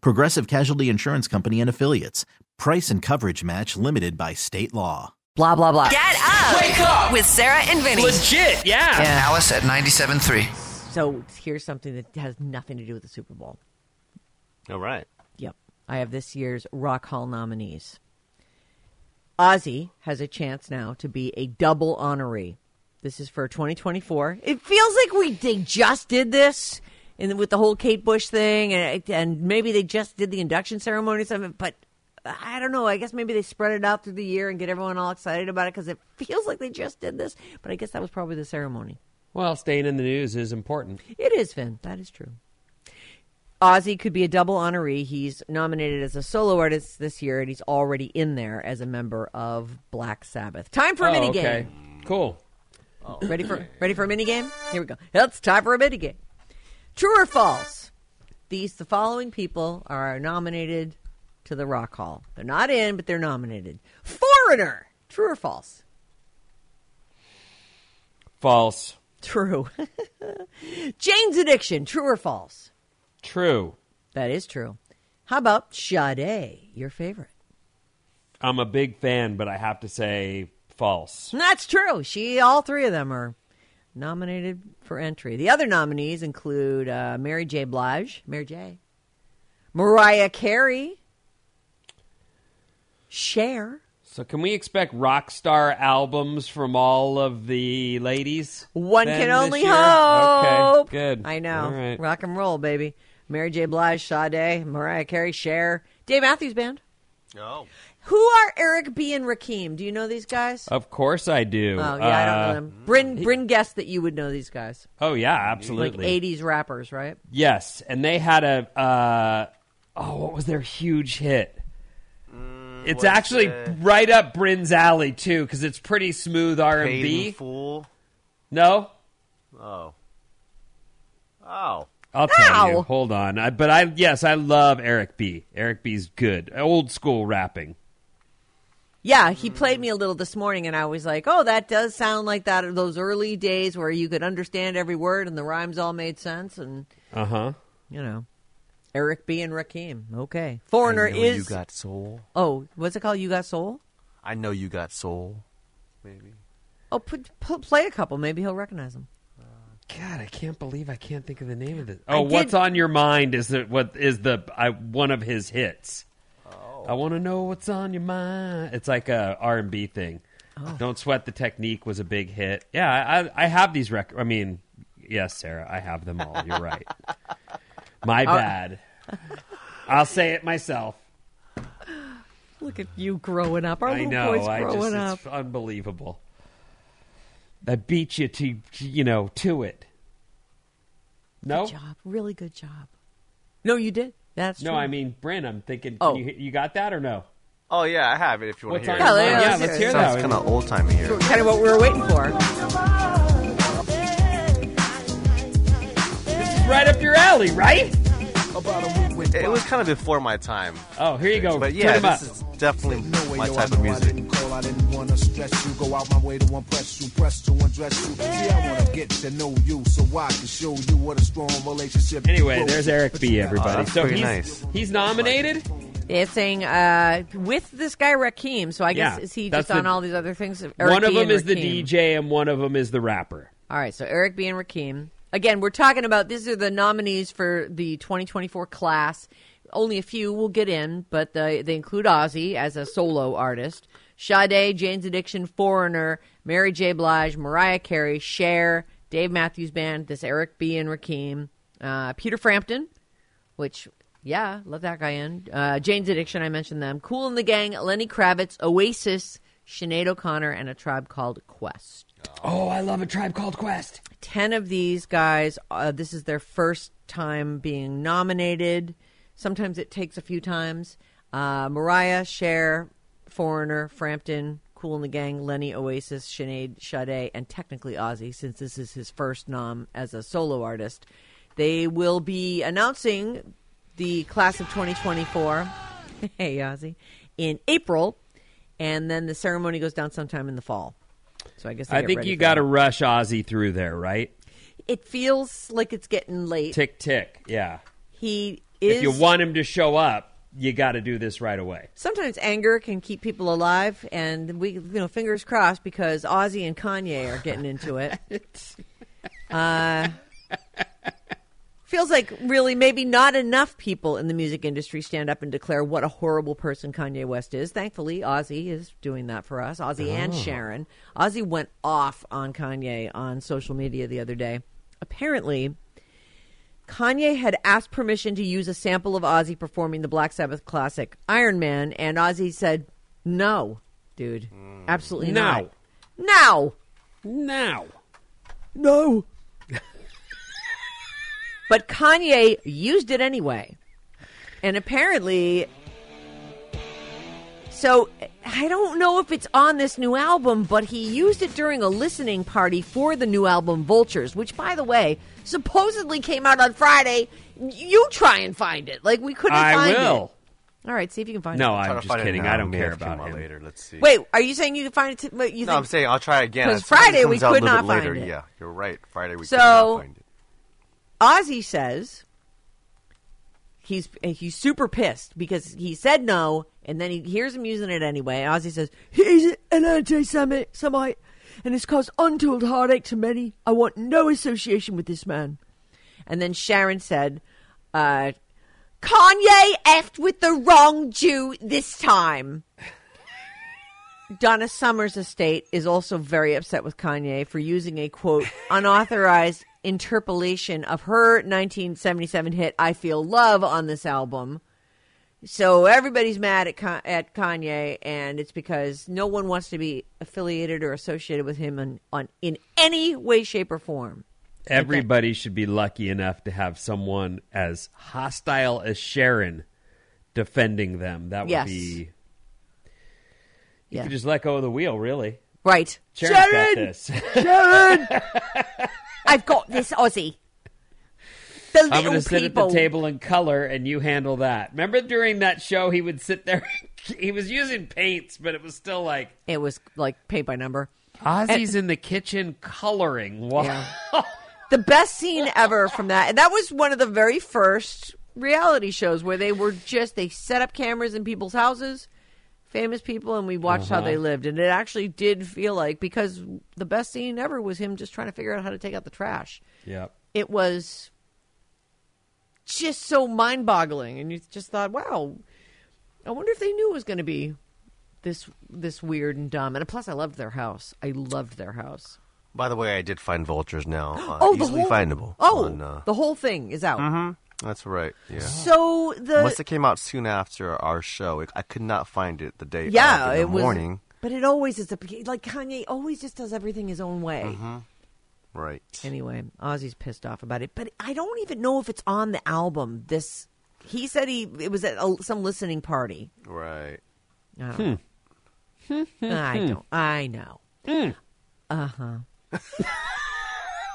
Progressive Casualty Insurance Company and Affiliates. Price and coverage match limited by state law. Blah, blah, blah. Get up! Wake up! With Sarah and Vinnie. Legit, yeah. Yeah. Alice at 97.3. So here's something that has nothing to do with the Super Bowl. All right. Yep. I have this year's Rock Hall nominees. Ozzy has a chance now to be a double honoree. This is for 2024. It feels like we they just did this and with the whole Kate Bush thing, and and maybe they just did the induction ceremony or something. But I don't know. I guess maybe they spread it out through the year and get everyone all excited about it because it feels like they just did this. But I guess that was probably the ceremony. Well, staying in the news is important. It is, Finn. That is true. Ozzy could be a double honoree. He's nominated as a solo artist this year, and he's already in there as a member of Black Sabbath. Time for a oh, mini okay. game. Cool. Ready for ready for a mini game? Here we go. It's time for a mini game. True or false? These the following people are nominated to the Rock Hall. They're not in, but they're nominated. Foreigner. True or false? False. True. Jane's Addiction. True or false? True. That is true. How about Sade, your favorite? I'm a big fan, but I have to say false. That's true. She, all three of them are nominated for entry. The other nominees include uh, Mary J. Blige, Mary J. Mariah Carey, Cher. So can we expect rock star albums from all of the ladies? One can only year? hope. Okay, good. I know. All right. Rock and roll, baby. Mary J. Blige, Sade, Mariah Carey, Cher, Dave Matthews Band. Oh. Who are Eric B. and Rakim? Do you know these guys? Of course I do. Oh yeah, I don't know Uh, them. Bryn Bryn guessed that you would know these guys, Oh yeah, like absolutely. '80s rappers, right? Yes, and they had a uh, oh, what was their huge hit? it's actually the- right up Bryn's alley too, because it's pretty smooth R and B. full. No, Oh. Oh. I'll tell Ow. you. Hold on, I, but I yes, I love Eric B. Eric B's good, old school rapping. Yeah, he played me a little this morning, and I was like, "Oh, that does sound like that those early days where you could understand every word and the rhymes all made sense." And Uh huh. you know, Eric B. and Rakim. Okay, Foreigner I is You got soul. oh, what's it called? You got soul. I know you got soul. Maybe. Oh, put, put play a couple. Maybe he'll recognize them. God, I can't believe I can't think of the name of this. I Oh, did- what's on your mind is the, what is the I, one of his hits. I want to know what's on your mind. It's like a R and B thing. Oh. Don't sweat the technique was a big hit. Yeah, I, I have these records. I mean, yes, Sarah, I have them all. You're right. My uh, bad. I'll say it myself. Look at you growing up. Our I little know. boy's I growing just up. it's unbelievable. I beat you to you know to it. No, Good job. Really good job. No, you did. That's no. true. I mean, Bryn. I'm thinking. Oh. you, you got that or no? Oh yeah, I have it. If you want What's to hear it. Yeah, mind? yeah, Yeah, let's let's hear hear it. Sounds that. kind of old timey here. kind of what we were waiting for. This is right up your alley, right? It was kind of before my time, Oh, here you go. but Turn yeah, 'em up. this is definitely my type of music. I didn't want to stress you, go out my way to impress you, press to undress you. See, I want to get to know you so I can show you what a strong relationship. Anyway, grows. there's Eric B. Everybody. Oh, that's so he's nice. he's nominated. It's saying uh, with this guy Rakim. So I guess Yeah, is he that's just on all these other things? Eric one of B. them and is the DJ, and one of them is the rapper. All right, so Eric B. and Rakim. Again, we're talking about these are the nominees for the 2024 class. Only a few will get in, but they, they include Ozzy as a solo artist, Sade, Jane's Addiction, Foreigner, Mary J. Blige, Mariah Carey, Cher, Dave Matthews Band, this Eric B. and Rakim, uh, Peter Frampton, which, yeah, love that guy in. Uh, Jane's Addiction, I mentioned them. Kool and the Gang, Lenny Kravitz, Oasis, Sinead O'Connor, and a tribe called Quest. Oh, I love a tribe called Quest. 10 of these guys, uh, this is their first time being nominated. Sometimes it takes a few times. Uh, Mariah, Cher, Foreigner, Frampton, Kool in the Gang, Lenny, Oasis, Sinead, Sade, and technically Ozzy, since this is his first nom as a solo artist. They will be announcing the class of 2024. hey, Ozzy. In April, and then the ceremony goes down sometime in the fall. So I guess I think you got to rush Ozzy through there, right? It feels like it's getting late. Tick tick. Yeah. He is. If you want him to show up, you got to do this right away. sometimes anger can keep people alive, and we, you know, fingers crossed because Ozzy and Kanye are getting into it. uh, feels like really maybe not enough people in the music industry stand up and declare what a horrible person Kanye West is. Thankfully, Ozzy is doing that for us. Ozzy and Sharon. Ozzy went off on Kanye on social media the other day. Apparently, Kanye had asked permission to use a sample of Ozzy performing the Black Sabbath classic Iron Man, and Ozzy said, "No, dude, absolutely No. not. No, Now. no." but Kanye used it anyway, and apparently. So I don't know if it's on this new album, but he used it during a listening party for the new album Vultures, which, by the way, supposedly came out on Friday. You try and find it. Like we couldn't I find will. it. All right, see if you can find No, it. No, I'm to just kidding. I don't care about it. Later, let's see. Wait, are you saying you can find it? To, wait, you no, think, I'm saying I'll try again. 'Cause As soon as it Friday we comes out a could not bit later. find it. Yeah, you're right. Friday we So- could not find it. Ozzy says he's he's super pissed because he said no, and then he hears him using it anyway. Ozzy says he's an anti-Semite, and it's caused untold heartache to many. I want no association with this man. And then Sharon said, uh, "Kanye effed with the wrong Jew this time." Donna Summers' estate is also very upset with Kanye for using a quote unauthorized interpolation of her 1977 hit "I Feel Love" on this album. So everybody's mad at at Kanye, and it's because no one wants to be affiliated or associated with him on, on in any way, shape, or form. Everybody should be lucky enough to have someone as hostile as Sharon defending them. That would Yes. be. You Yeah. could just let go of the wheel, really. Right, Sharon's this. Sharon, I've got this, Ozzy. The I'm going to sit at the people. table and color, and you handle that. Remember during that show, he would sit there. he was using paints, but it was still like It was like paint by number. Ozzy's in the kitchen coloring. Wow. Yeah. the best scene ever from that and that was one of the very first reality shows where they were just they set up cameras in people's houses famous people and we watched how they lived. And it actually did feel like because the best scene ever was him just trying to figure out how to take out the trash. Yep. it was just so mind-boggling. And you just thought wow i wonder if they knew it was going to be this this weird and dumb. And plus i loved their house. I loved their house. By the way, I did find vultures now. Uh, oh the easily whole findable. oh on, uh, the whole thing is out that's right. Yeah. So the Must have came out soon after our show. I could not find it the day yeah, of in the it was. morning. But it always is a like Kanye always just does everything his own way. Mm-hmm. Right. Anyway, Ozzy's pissed off about it, but I don't even know if it's on the album. This he said he it was at a, some listening party. Right. I don't know. I don't. I know. Uh huh.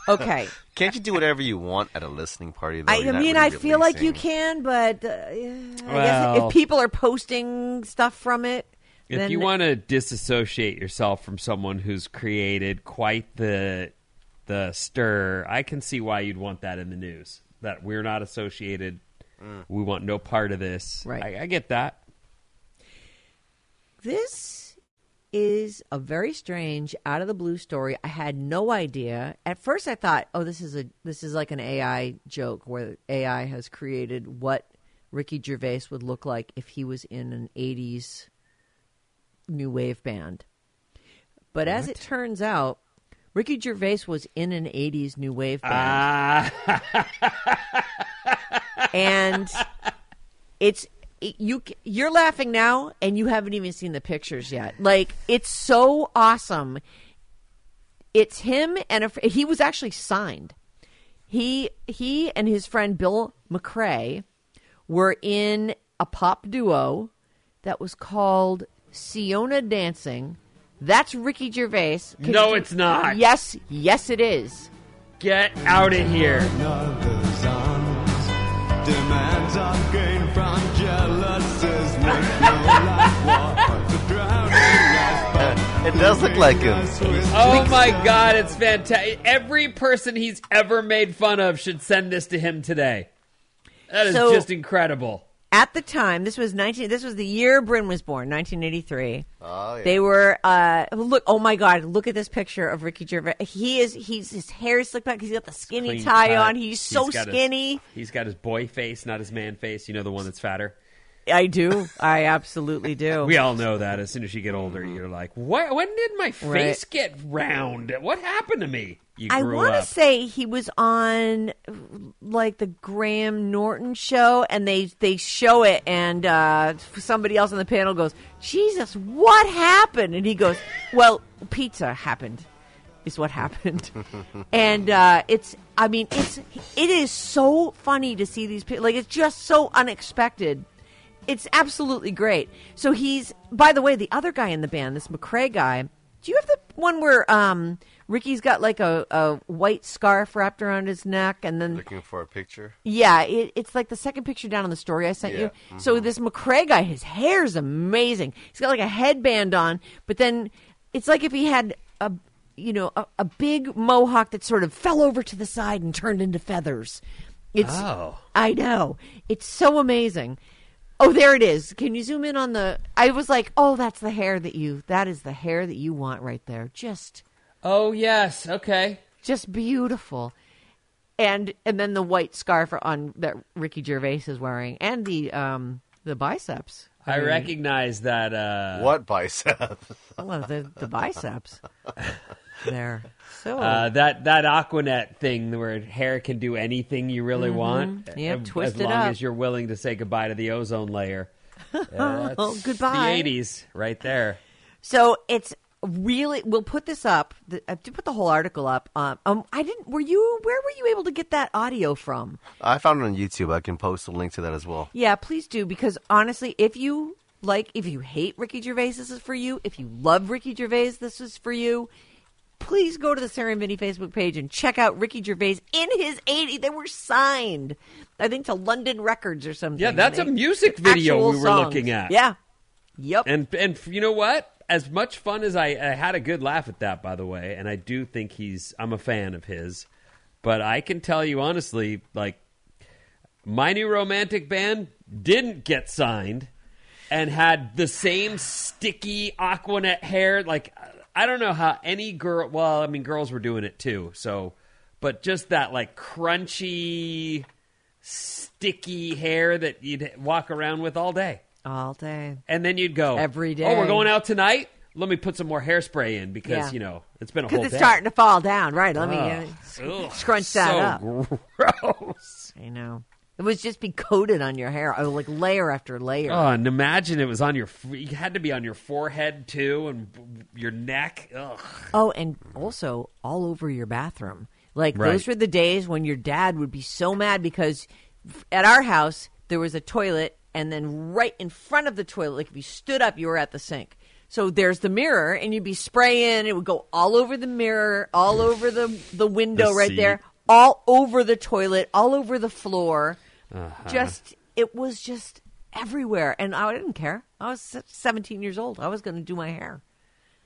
okay. Can't you do whatever you want at a listening party? Though? I, You're mean, really I feel like you can, but uh, yeah, I guess if people are posting stuff from it, If then you want to disassociate yourself from someone who's created quite the the stir, I can see why you'd want that in the news. That we're not associated. We want no part of this. Right. I, I get that. This is a very strange, out of the blue story. I had no idea. At first, I thought, "Oh, this is a this is like an AI joke where AI has created what Ricky Gervais would look like if he was in an '80s new wave band." But as it turns out, Ricky Gervais was in an '80s new wave band Ah, and it's it- you you're laughing now and you haven't even seen the pictures yet. Like it's so awesome. It's him and a, he was actually signed. He he and his friend bill macrae were in a pop duo that was called seona dancing. That's ricky gervais. Can No, you- it's not. yes yes it is. Get out of here. It does look like him. Oh my god, it's fantastic. Every person he's ever made fun of should send this to him today. That is So- just incredible. at the time this was 19 this was the year bryn was born 1983 Oh, yeah. they were uh look oh my god look at this picture of ricky gervais he is he's his hair is slicked back he's got the skinny Clean tie cut. on he's so got his- skinny he's got his boy face, not his man face. You know the one that's fatter. I do i absolutely do We all know that. As soon as you get older, you're like, "What? When did my face Right. get round? What happened to me?" You I want to say he was on like the Graham Norton show, and they they show it, and uh, somebody else on the panel goes, "Jesus, what happened?" And he goes, "Well, pizza happened." Is what happened, and uh, it's. I mean, it's it is so funny to see these people. Like it's just so unexpected. It's absolutely great. So he's. By the way, the other guy in the band, this Macrae guy. Do you have the one where um, Ricky's got like a, a white scarf wrapped around his neck, and then Looking for a picture. yeah, it, it's like the second picture down on the story I sent Yeah. you. So this Macrae guy, his hair's amazing. He's got like a headband on, but then it's like if he had a you know a, a big mohawk that sort of fell over to the side and turned into feathers. It's Oh. I know. It's so amazing. Oh, there it is. Can you zoom in on the I was like, "Oh, that's the hair that you that is the hair that you want right there." Just Oh yes, okay. just beautiful. And and then the white scarf on that Ricky Gervais is wearing, and the um the biceps. I mean, recognize that. Uh, What bicep? Well, the the biceps. there. So Uh, that that Aquanet thing where hair can do anything you really want, Mm-hmm. Yep, as- twist as it long up. as you're willing to say goodbye to the ozone layer. Uh, Oh, that's goodbye. The '80s, right there. so it's really. We'll put this up. The, I did put the whole article up. Um, um, I didn't. Were you? Where were you able to get that audio from? I found it on YouTube. I can post a link to that as well. Yeah, please do because honestly, if you like, if you hate Ricky Gervais, this is for you. If you love Ricky Gervais, this is for you. Please go to the Sarah and Vinnie Facebook page and check out Ricky Gervais in his 80. They were signed, I think, to London Records or something. Yeah, that's They- a music video we were songs. looking at. Yeah. Yep. And and you know what? As much fun as I, I had a good laugh at that, by the way, and I do think he's I'm a fan of his. But I can tell you honestly, like my new romantic band didn't get signed and had the same sticky Aquanet hair. Like I don't know how any girl. Well, I mean, girls were doing it too. So, but just that like crunchy, sticky hair that you'd walk around with all day All day. and then you'd go every day. Oh, we're going out tonight. Let me put some more hairspray in because Yeah. you know it's been a whole Because it's day. starting to fall down. Right. Let me uh. Ugh, scrunch that so up. Gross. I know. It was just be coated on your hair, oh, like layer after layer. Oh, and imagine it was on your. f- You had to be on your forehead too, and your neck. Ugh. Oh, and also all over your bathroom. Like Right. those were the days when your dad would be so mad because at our house there was a toilet, and then right in front of the toilet, like if you stood up, you were at the sink. So there's the mirror, and you'd be spraying. It would go all over the mirror, all over the the window The right seat. there, all over the toilet, all over the floor. Uh-huh. Just it was just everywhere, and I didn't care. I was 17 years old. I was going to do my hair.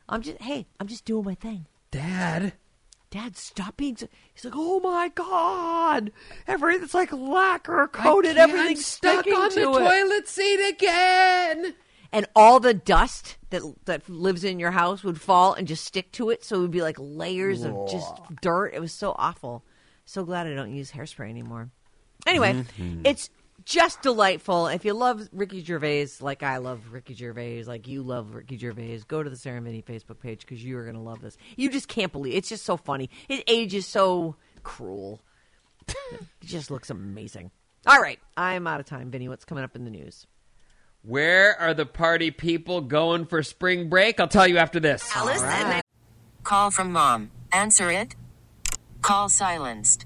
I'm just hey, I'm just doing my thing. Dad. Dad, stop being. So, he's like, oh my god, everything's like lacquer coated, everything's stuck on to the it. toilet seat again. and all the dust that that lives in your house would fall and just stick to it, so it would be like layers of just dirt. It was so awful. So glad I don't use hairspray anymore. Anyway, Mm-hmm. it's just delightful. If you love Ricky Gervais like I love Ricky Gervais, like you love Ricky Gervais, go to the Sarah and Facebook page because you are going to love this. You just can't believe it's just so funny. His age is so cruel. it just looks amazing. All right, I'm out of time. Vinnie, what's coming up in the news? Where are the party people going for spring break? I'll tell you after this. Alice and Call from mom. Answer it. Call silenced.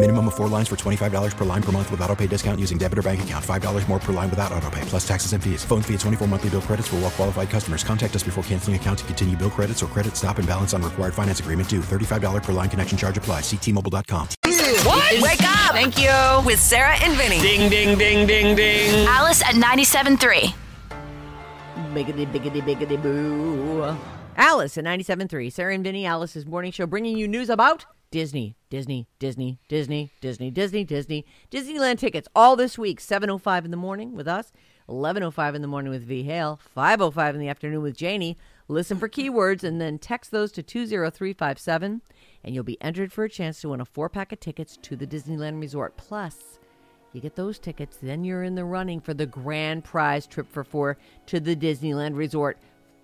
Minimum of four lines for $25 per line per month with auto pay discount using debit or bank account. $5 more per line without auto pay, plus taxes and fees. Phone fee at 24 monthly bill credits for well qualified customers. Contact us before canceling account to continue bill credits or credit stop and balance on required finance agreement due. $35 per line connection charge applies. Ctmobile.com. What? Wake up! Thank you. With Sarah and Vinnie. Ding, ding, ding, ding, ding. Alice at 97.3. Biggity, biggity, biggity, boo. Alice at 97.3. Sarah and Vinnie, Alice's morning show, bringing you news about Disney, Disney, Disney, Disney, Disney, Disney, Disney, Disneyland tickets all this week. 7.05 in the morning with us, 11.05 in the morning with V. Hale, 5.05 in the afternoon with Janie. Listen for keywords and then text those to 20357 and you'll be entered for a chance to win a four-pack of tickets to the Disneyland Resort. Plus, you get those tickets, then you're in the running for the grand prize trip for four to the Disneyland Resort.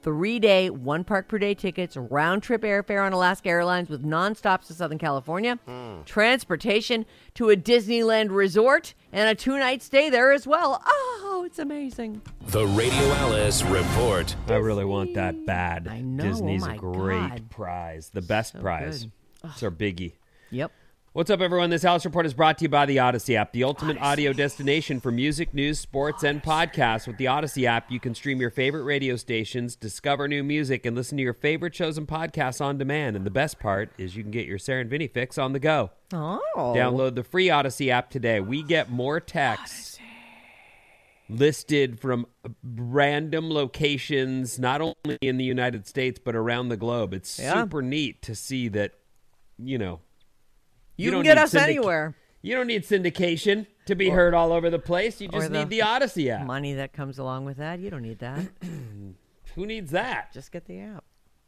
Three day, one park per day tickets, round trip airfare on Alaska Airlines with non-stops to Southern California, hmm. transportation to a Disneyland resort, and a two night stay there as well. Oh, it's amazing. The Radio Alice Report. I really want that bad. I know, oh Disney's oh a great God. prize. The best So prize. good. It's our biggie. Yep. What's up, everyone? This Alice Report is brought to you by the Odyssey app, the ultimate audio destination for music, news, sports, and podcasts. With the Odyssey app, you can stream your favorite radio stations, discover new music, and listen to your favorite shows and podcasts on demand. And the best part is you can get your Sarah and Vinnie fix on the go. Oh. Download the free Odyssey app today. We get more texts listed from random locations, not only in the United States, but around the globe. It's Yeah. super neat to see that, you know, You, don't can get us syndic- anywhere. You don't need syndication to be heard all over the place. You Or just need the Odyssey app. Money that comes along with that. You don't need that. Who needs that? Just get the app.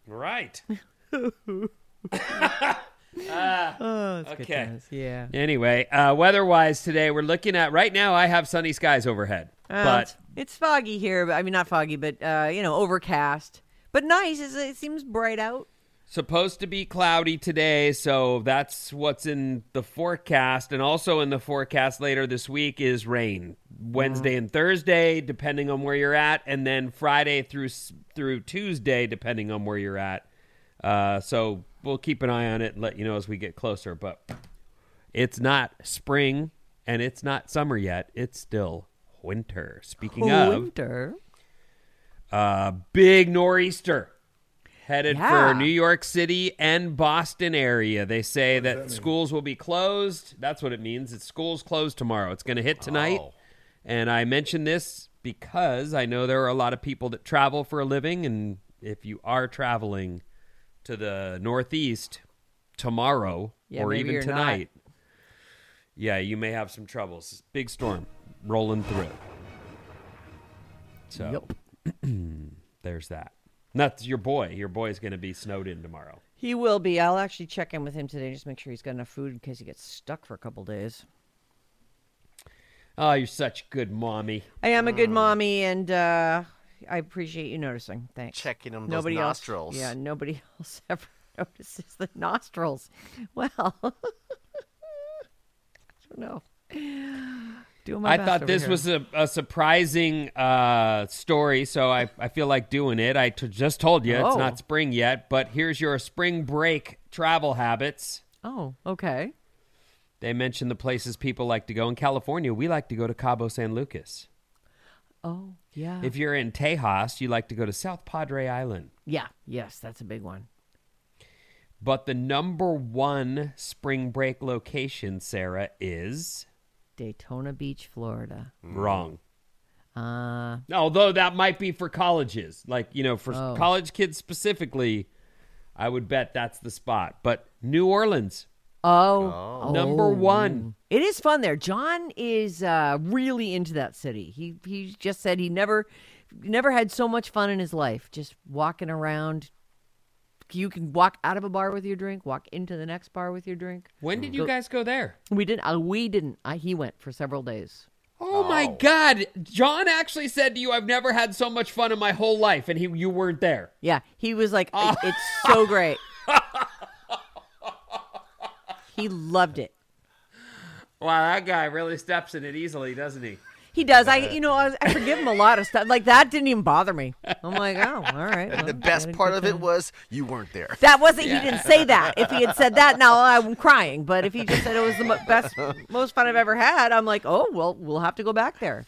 Right. Oh, it's good okay. Yeah. Anyway, uh, weather-wise today, we're looking at right now. I have sunny skies overhead, Uh, but it's, it's foggy here, but I mean not foggy, but uh, you know, overcast. But nice. It seems bright out. Supposed to be cloudy today, so that's what's in the forecast. And also in the forecast later this week is rain Wednesday and Thursday, depending on where you're at, and then Friday through through Tuesday, depending on where you're at. Uh, so we'll keep an eye on it and let you know as we get closer. But it's not spring and it's not summer yet; it's still winter. Speaking of Winter. uh, big nor'easter headed Yeah. for New York City and Boston area. They say that, schools will be closed. That's what it means. It's schools closed tomorrow. It's going to hit tonight. Oh. And I mention this because I know there are a lot of people that travel for a living and if you are traveling to the northeast tomorrow Yeah, or even you're not. tonight, yeah, you may have some troubles. Big storm rolling through. So Yep. there's that. And that's your boy. Your boy is going to be snowed in tomorrow. He will be. I'll actually check in with him today, just make sure he's got enough food in case he gets stuck for a couple days. Oh, you're such a good mommy. I am a good mommy, and uh, I appreciate you noticing. Thanks. Checking him those Nobody nostrils. Else, yeah, nobody else ever notices the nostrils. Well, I don't know. Doing my I thought this here. was a, a surprising uh, story, so I, I feel like doing it. I t- just told you it's Oh. not spring yet, but here's your spring break travel habits. Oh, okay. They mentioned the places people like to go in California. We like to go to Cabo San Lucas. Oh, yeah. If you're in Tejas, you like to go to South Padre Island. yeah, yes, that's a big one. But the number one spring break location, Sarah, is Daytona Beach, Florida. wrong. Uh, Although that might be for colleges, like you know, for Oh. college kids specifically, I would bet that's the spot. But New Orleans, oh, number oh. one. It is fun there. John is uh, really into that city. He he just said he never never had so much fun in his life. Just walking around. You can walk out of a bar with your drink, walk into the next bar with your drink. When did you Go- guys go there? We didn't. Uh, we didn't. Uh, he went for several days. Oh, my God! John actually said to you, "I've never had so much fun in my whole life," and he you weren't there. Yeah, he was like, "It- "It's so great." he loved it. Wow, that guy really steps in it easily, doesn't he? He does. I, you know, I, I forgive him a lot of stuff. Like that didn't even bother me. I'm like, oh, all right. And the best part of it time. was you weren't there. That wasn't. He didn't say that. If he had said that, now I'm crying. But if he just said it was the mo- best, most fun I've ever had, I'm like, oh well, we'll have to go back there.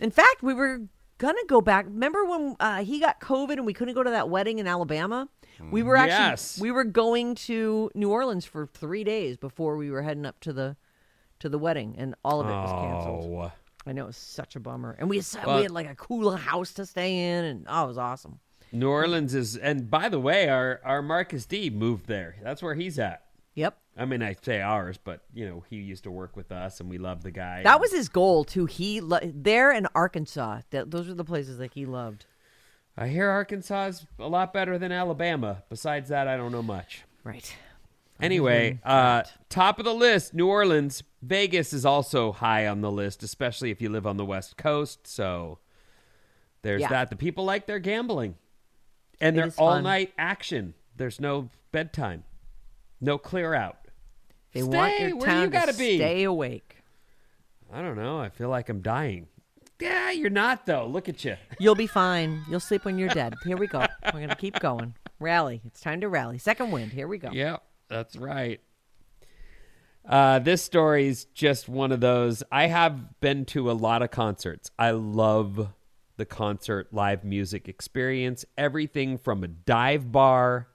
In fact, we were gonna go back. Remember when uh, he got COVID and we couldn't go to that wedding in Alabama? We were actually Yes. we were going to New Orleans for three days before we were heading up to the to the wedding, and all of it was canceled. Oh, I know it was such a bummer. And we had, Well- we had like a cool house to stay in, and oh, it was awesome. New Orleans is, and by the way, our our Marcus D moved there. That's where he's at. Yep. I mean, I say ours, but you know, he used to work with us, and we love the guy. That was his goal too. He lo- there in Arkansas. That those are the places that he loved. I hear Arkansas is a lot better than Alabama. Besides that, I don't know much. Right. Anyway, uh, top of the list, New Orleans. Vegas is also high on the list, especially if you live on the West Coast. So there's Yeah. that. The people like their gambling, and It they're is fun. all night action. There's no bedtime, no clear out. They want Stay your where you gotta to be. stay awake. I don't know. I feel like I'm dying. Yeah, you're not though. Look at you. You'll be fine. You'll sleep when you're dead. Here we go. We're gonna keep going. Rally. It's time to rally. Second wind. Here we go. Yeah, that's right. Uh, this story's just one of those. I have been to a lot of concerts. I love the concert live music experience. Everything from a dive bar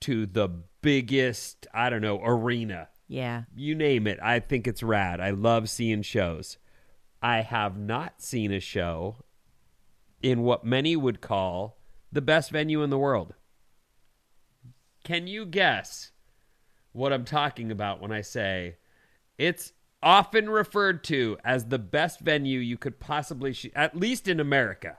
to the biggest, I don't know, arena. Yeah. You name it. I think it's rad. I love seeing shows. I have not seen a show in what many would call the best venue in the world. Can you guess what I'm talking about when I say it's often referred to as the best venue you could possibly, sh- at least in America?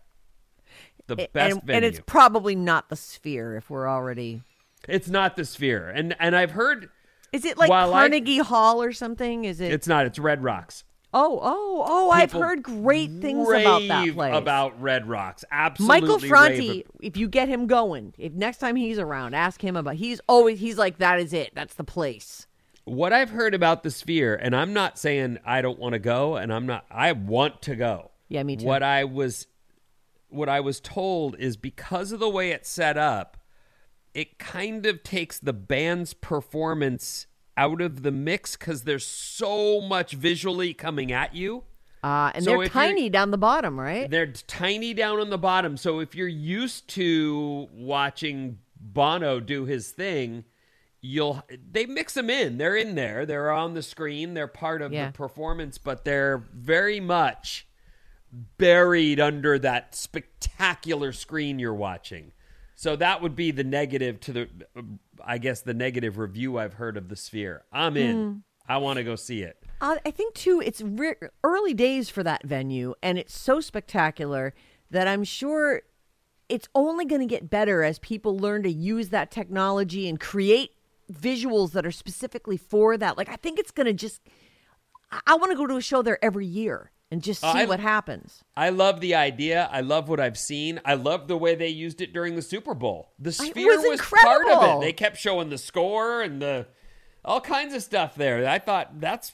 The A- best and, venue. and it's probably not the sphere if we're already. It's not the Sphere, and and I've heard Is it like While I- Carnegie Hall or something? Is it? it's not. It's Red Rocks. Oh, oh, oh! I've heard great things about that place. About Red Rocks, absolutely. Michael Franti, ab- if you get him going, if next time he's around, ask him about. He's always he's like that is it. That's the place. what I've heard about the Sphere, and I'm not saying I don't want to go, and I'm not. I want to go. Yeah, me too. What I was, what I was told is because of the way it's set up, it kind of takes the band's performance out of the mix because there's so much visually coming at you. Uh, and So they're tiny down the bottom, right? They're tiny down on the bottom. So if you're used to watching Bono do his thing, you'll they mix them in. They're in there. They're on the screen. They're part of Yeah. the performance, but they're very much buried under that spectacular screen you're watching. So that would be the negative to the I guess the negative review I've heard of the Sphere. I'm in. Mm. I want to go see it. Uh, I think too, it's re- early days for that venue, and it's so spectacular that I'm sure it's only going to get better as people learn to use that technology and create visuals that are specifically for that. Like I think it's going to just I, I want to go to a show there every year and just uh, see I- what happens. I love the idea. I love what I've seen. I love the way they used it during the Super Bowl. The I- it sphere was was, part of it. They kept showing the score and the all kinds of stuff there. I thought that's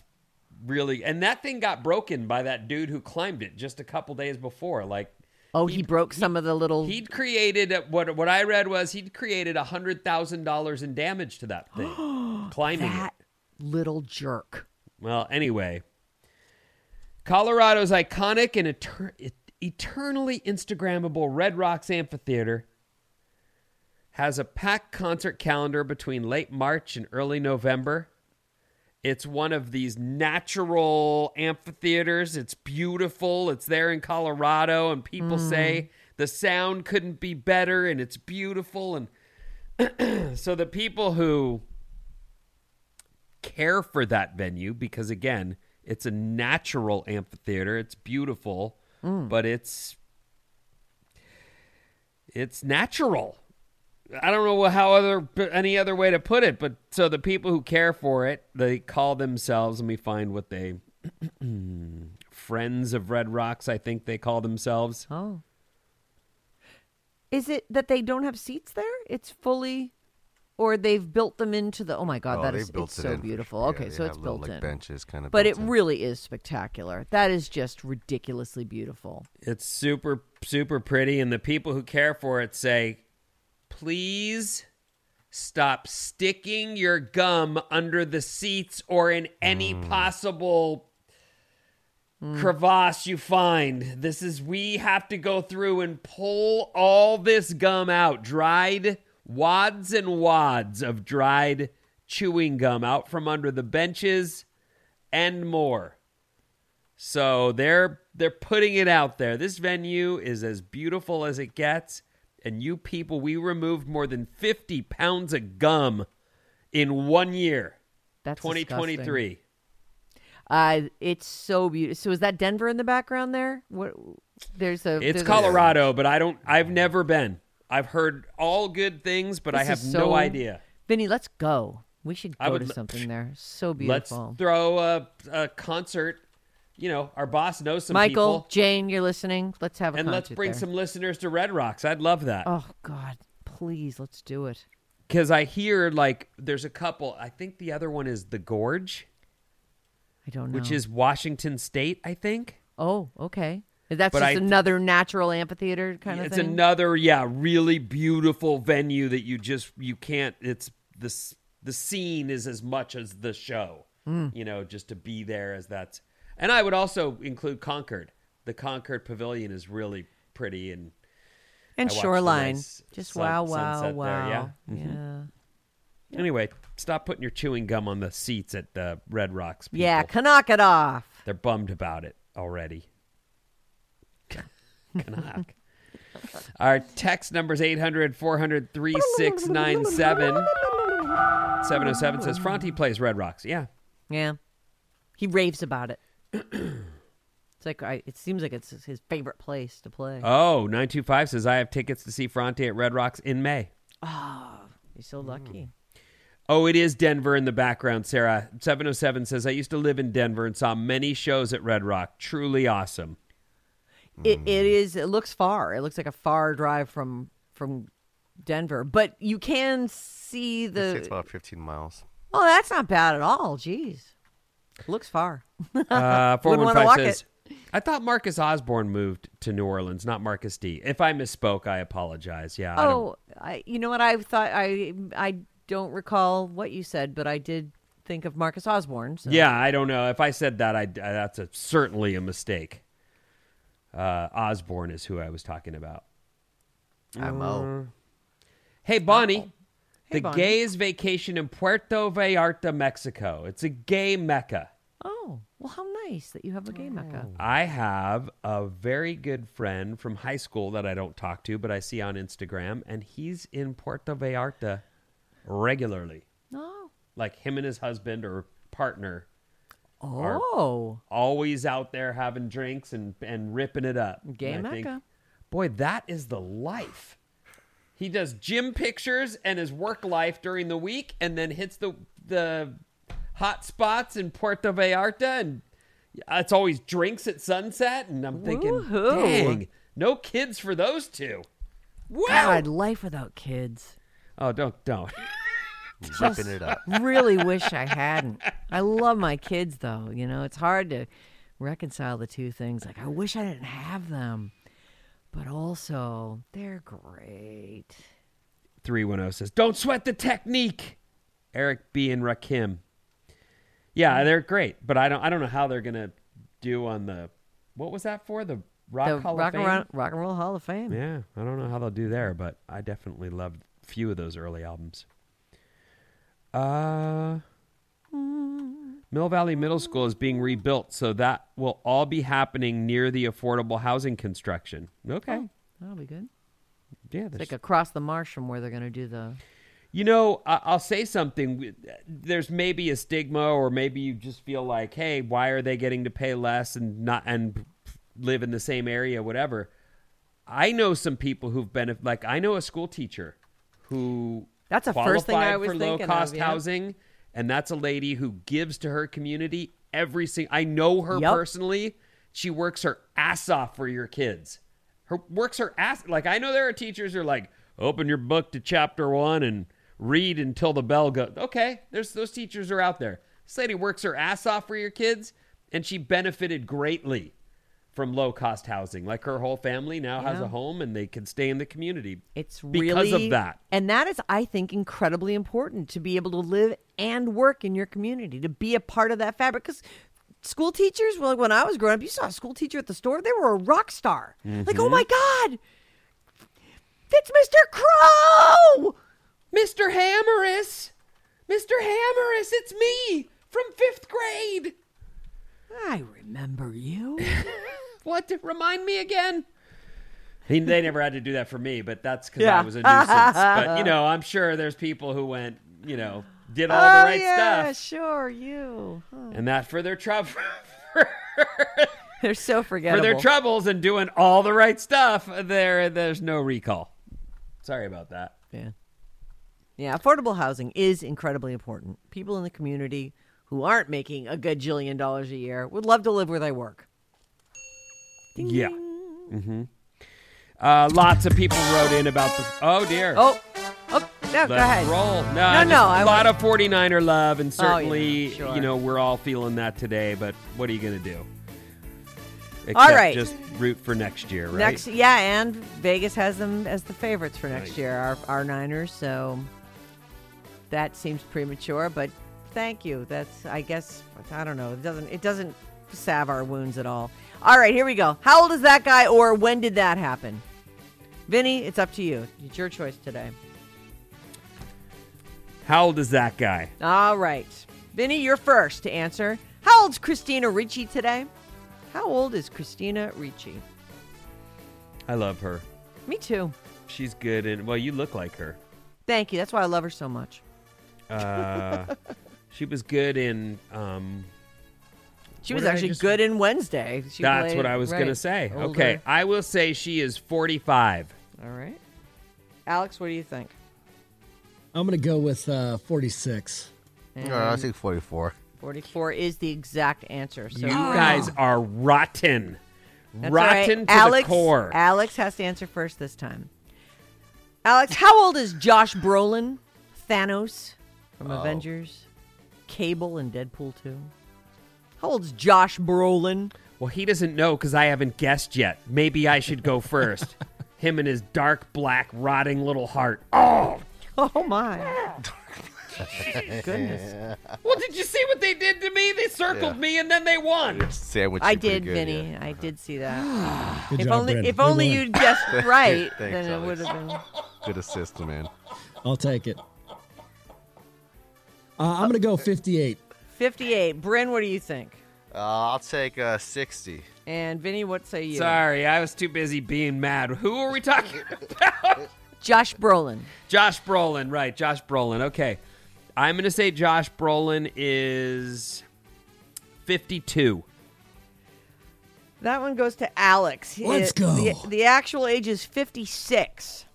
really and that thing got broken by that dude who climbed it just a couple days before. Like Oh, he, broke some of the little he'd created what what I read was he'd created a hundred thousand dollars in damage to that thing climbing it. that little jerk. Well, anyway, Colorado's iconic and eter- eternally Instagrammable Red Rocks Amphitheater has a packed concert calendar between late March and early November. It's one of these natural amphitheaters. It's beautiful. It's there in Colorado, and people Mm. say the sound couldn't be better, and it's beautiful. And so the people who care for that venue because again it's a natural amphitheater it's beautiful Mm. but it's it's natural i don't know how other any other way to put it but so the people who care for it they call themselves let me find what they friends of red rocks i think they call themselves Oh. Is it that they don't have seats there? It's fully or they've built them into the Oh my god, Oh, that they've is built it's it so in beautiful. sure. Yeah, okay, they so it's have little, built like, in. benches kinda But it in. really is spectacular. That is just ridiculously beautiful. It's super, super pretty, and the people who care for it say, please stop sticking your gum under the seats or in any mm. possible crevasse you find. This is, we have to go through and pull all this gum out. Dried wads and wads of dried chewing gum out from under the benches and more. So they're they're putting it out there. This venue is as beautiful as it gets, and you people, we removed more than fifty pounds of gum in one year. That's twenty twenty three. Uh it's so beautiful. So is that Denver in the background there? What there's a It's there's a- Colorado, but I don't. I've never been. I've heard all good things, but I have is no idea. Vinnie, let's go. We should go would to something there. So beautiful. Let's throw a, a concert. You know, our boss knows some Michael, people, Jane, you're listening. Let's have a and let's bring there. some listeners to Red Rocks. I'd love that. Oh God, please, let's do it. because I hear like there's a couple. I think the other one is the Gorge, I don't know. which is Washington State. I think Oh, okay. That's But just I- another natural amphitheater kind of it's thing. It's another yeah really beautiful venue that you just you can't. It's this the scene is as much as the show. Mm. You know, just to be there as that's. And I would also include Concord. The Concord Pavilion is really pretty and and I shoreline. nice Just sun- wow, wow, wow. there, yeah. Mhm. yeah. Anyway, stop putting your chewing gum on the seats at uh, Red Rocks. People. Yeah, knock it off. They're bummed about it already. Canuck. Our text number is 800 400 3697. 707 says Franti plays Red Rocks. Yeah. Yeah. He raves about it. it's like I, it seems like it's his favorite place to play. Oh, 925 says I have tickets to see Franti at Red Rocks in May. Oh, you're so lucky. Oh, it is Denver in the background, Sarah. 707 says I used to live in Denver and saw many shows at Red Rock. Truly awesome. It it is. It looks far. It looks like a far drive from from Denver, but you can see the. it's about 15 miles. Oh, that's not bad at all. Jeez, looks far. Uh, Wouldn't 415 it. says, I thought Marcus Osborne moved to New Orleans, not Marcus D. If I misspoke, I apologize. Yeah. Oh, I, you know what? I thought I I don't recall what you said, but I did think of Marcus Osborne. So. Yeah, I don't know. If I said that, I, that's a, certainly a mistake. Uh, Osborne is who I was talking about. MO. Hey, Bonnie. Hey, Bonnie. the Bonnie. gays vacation in Puerto Vallarta, Mexico. It's a gay mecca. Oh, well, how nice that you have a gay mecca. I have a very good friend from high school that I don't talk to, but I see on Instagram, and he's in Puerto Vallarta regularly. Oh. Like him and his husband or partner are Oh. always out there having drinks and, and ripping it up. Gay And I think mecca. Boy, that is the life. He does gym pictures and his work life during the week, and then hits the the hot spots in Puerto Vallarta, and it's always drinks at sunset. And I'm thinking, Woohoo. dang, no kids for those two. Wow. God, life without kids. Oh, don't don't. Ripping it up. really wish I hadn't. I love my kids though. You know, it's hard to reconcile the two things. Like I wish I didn't have them. But also, they're great. 310 says, Don't sweat the technique. Eric B and Rakim. Yeah, they're great, but I don't I don't know how they're gonna do on the what was that for? The Rock the Hall rock of and, Fame? roll, rock and Roll Hall of Fame. Yeah, I don't know how they'll do there, but I definitely loved a few of those early albums. Uh Mill Valley Middle School is being rebuilt, so that will all be happening near the affordable housing construction. Okay. Oh, that'll be good. Yeah, It's like across the marsh from where they're going to do the. You know, I'll say something. There's maybe a stigma, or maybe you just feel like, hey, why are they getting to pay less and not and live in the same area, whatever. I know some people who've been like I know a school teacher who That's the first thing I was for low cost of, yeah. housing, and that's a lady who gives to her community every single. I know her Yep. personally. She works her ass off for your kids. Her works her ass like I know there are teachers who are like, open your book to chapter one and read until the bell goes. Okay, there's those teachers are out there. This lady works her ass off for your kids, and she benefited greatly from low cost housing. Like her whole family now has a home and they can stay in the community. It's because really of that. and that is, I think, incredibly important to be able to live and work in your community, to be a part of that fabric. Because school teachers, well, when I was growing up, you saw a school teacher at the store; they were a rock star. Like, oh Mhm. my god, it's Mr. Crow, Mr. Hammeris, Mr. Hammeris, it's me from fifth grade. I remember you. What? Remind me again. He, they never had to do that for me, but that's because Yeah. I was a nuisance. but you know, I'm sure there's people who went, you know, did all oh the right stuff. yeah, stuff, sure, you. Huh. and that for their trouble, They're so forgetting. for their troubles and doing all the right stuff, there there's no recall. Sorry about that. Yeah. Yeah, affordable housing is incredibly important. People in the community who aren't making a gajillion dollars a year would love to live where they work. Yeah. Mm-hmm. Uh, lots of people wrote in about the. Oh dear. Oh, oh, no, Let's go ahead. roll. No, no, no. A lot of 49er love, and Oh, yeah, certainly, sure. you know, we're all feeling that today. But what are you going to do? Except All right. Just root for next year, right? Next, yeah, and Vegas has them as the favorites for next Right. year, our, our Niners. So that seems premature, but thank you. That's, I guess, I don't know. It doesn't, it doesn't salve our wounds at all. All right, here we go. How old is that guy, or when did that happen? Vinnie, it's up to you. It's your choice today. How old is that guy? All right. Vinnie, you're first to answer. How old's Christina Ricci today? How old is Christina Ricci? I love her. Me too. She's good, and well, you look like her. Thank you. That's why I love her so much. Uh, she was good in. Um, She what was actually just- good in Wednesday. She That's played- what I was right, gonna say. older. Okay, I will say she is 45. All right. Alex, what do you think? I'm going to go with uh, 46. All right, I think 44. 44 is the exact answer. So you guys are rotten, That's all right. rotten to Alex, the core. Alex has to answer first this time. Alex, how old is Josh Brolin, Thanos from Oh. Avengers, Cable, and Deadpool 2? How old's Josh Brolin? Well, he doesn't know because I haven't guessed yet. Maybe I should go first. Him and his dark black rotting little heart. Oh, Oh my! Goodness. well, did you see what they did to me? They circled Yeah. me and then they won. Sandwich. I did, good, Vinnie. yeah. I did see that. Good if job, only, Brandon. if We only won. you'd guessed right, Thanks, then it Alex. would have been. Good assist, man. I'll take it. Uh, I'm going to go 58. 58. Bryn, what do you think? Uh, I'll take uh, 60. And Vinnie, what say you? Sorry, I was too busy being mad. Who are we talking about? Josh Brolin. Josh Brolin, right? Josh Brolin. Okay, I'm going to say Josh Brolin is 52. That one goes to Alex. Let's It- go. The, the actual age is 56.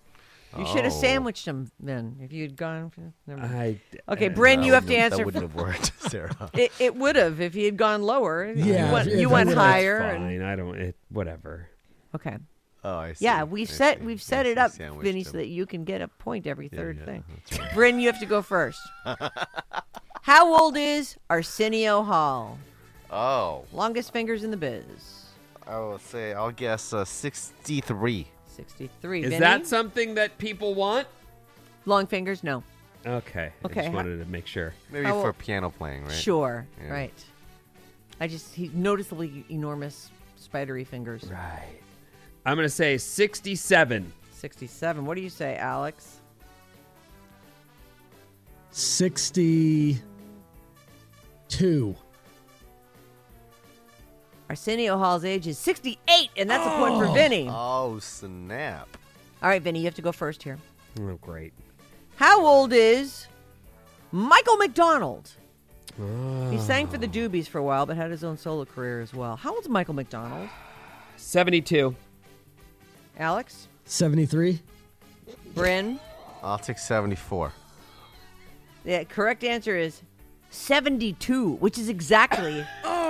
You should have Oh. sandwiched him then if you'd gone. Never mind. I, Okay, uh, Bryn, That you have to answer. That wouldn't have worked, Sarah. It, it would have if he had gone lower. Yeah, you went, if- if you I went would've- higher. and- Fine. I don't. It, whatever. okay. Oh, I see. Yeah, we've I set see. we've I set it see. up, Sandwiched Vinnie, so him. that you can get a point every third yeah, thing. that's right. Bryn, you have to go first. How old is Arsenio Hall? Oh, Longest fingers in the biz. I will say, I'll guess uh, 63. 63. Is Vinnie? that something that people want? long fingers? No. Okay. I Okay, just wanted to make sure. Maybe How for old- piano playing, right? Sure. Yeah. Right. I just he noticeably enormous spidery fingers. Right. I'm gonna say 67. 67. What do you say, Alex? 62. Arsenio Hall's age is 68, and that's a point for oh. Vinnie. Oh, snap. All right, Vinnie, you have to go first here. Oh, great. How old is Michael McDonald? Oh. He ah. sang for the Doobies for a while, but had his own solo career as well. How old's Michael McDonald? 72. Alex? 73. Bryn? I'll take 74. The correct answer is 72, which is exactly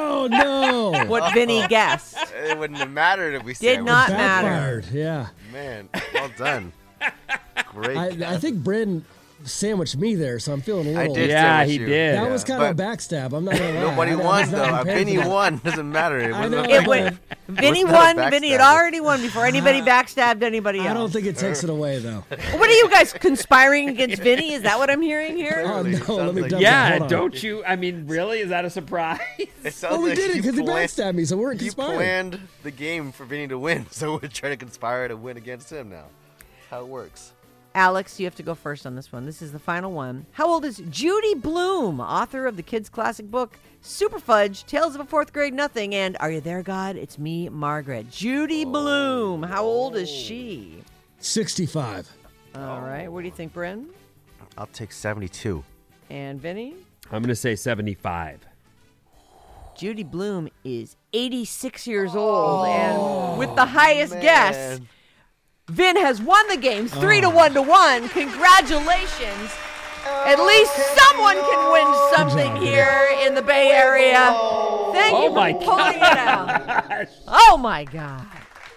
Oh, no. what Vinnie guessed. It wouldn't have mattered if we Did sandwiched not him. matter. Backfired. Yeah. Man, well done. Great. I, I think Bryn sandwiched me there, so I'm feeling a little. did Yeah, he you. did. That was kind of a backstab. I'm not gonna lie. Nobody I- I was won, not though. prepared Vinnie won. Doesn't matter. It I wasn't like- It went, Vinnie won. Vinnie had already won before anybody backstabbed anybody else. I don't think it takes it away though. What are you guys conspiring against Vinnie? Is that what I'm hearing here? Oh no, let me like- double Yeah, don't you? I mean, really? Is that a surprise? It Well, we like did it because he backstabbed me, so we weren't You conspiring. planned the game for Vinnie to win, so we're trying to conspire to win against him now. How it works. Alex, you have to go first on this one. This is the final one. How old is Judy Blume, author of the kids' classic book Superfudge, Tales of a Fourth Grade Nothing, and Are You There, God? It's Me, Margaret. Judy oh. Blume. How old is she? 65. All right. What do you think, Bryn? I'll take 72. And Vinnie? I'm gonna say 75. Judy Blume is 86 years old, and oh. with the highest guess, Man. Vin has won the game three to oh. one to one. Congratulations! At least someone can win something job, here in the Bay Area. Thank oh you Oh for my pulling it out. Oh my God!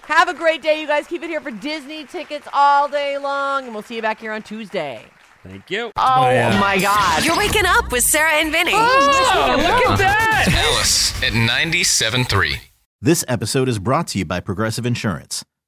Have a great day, you guys. Keep it here for Disney tickets all day long, and we'll see you back here on Tuesday. Thank you. Oh, oh my God. You're waking up with Sarah and Vinnie. Oh, look at that! Alice at 97.3. This episode is brought to you by Progressive Insurance.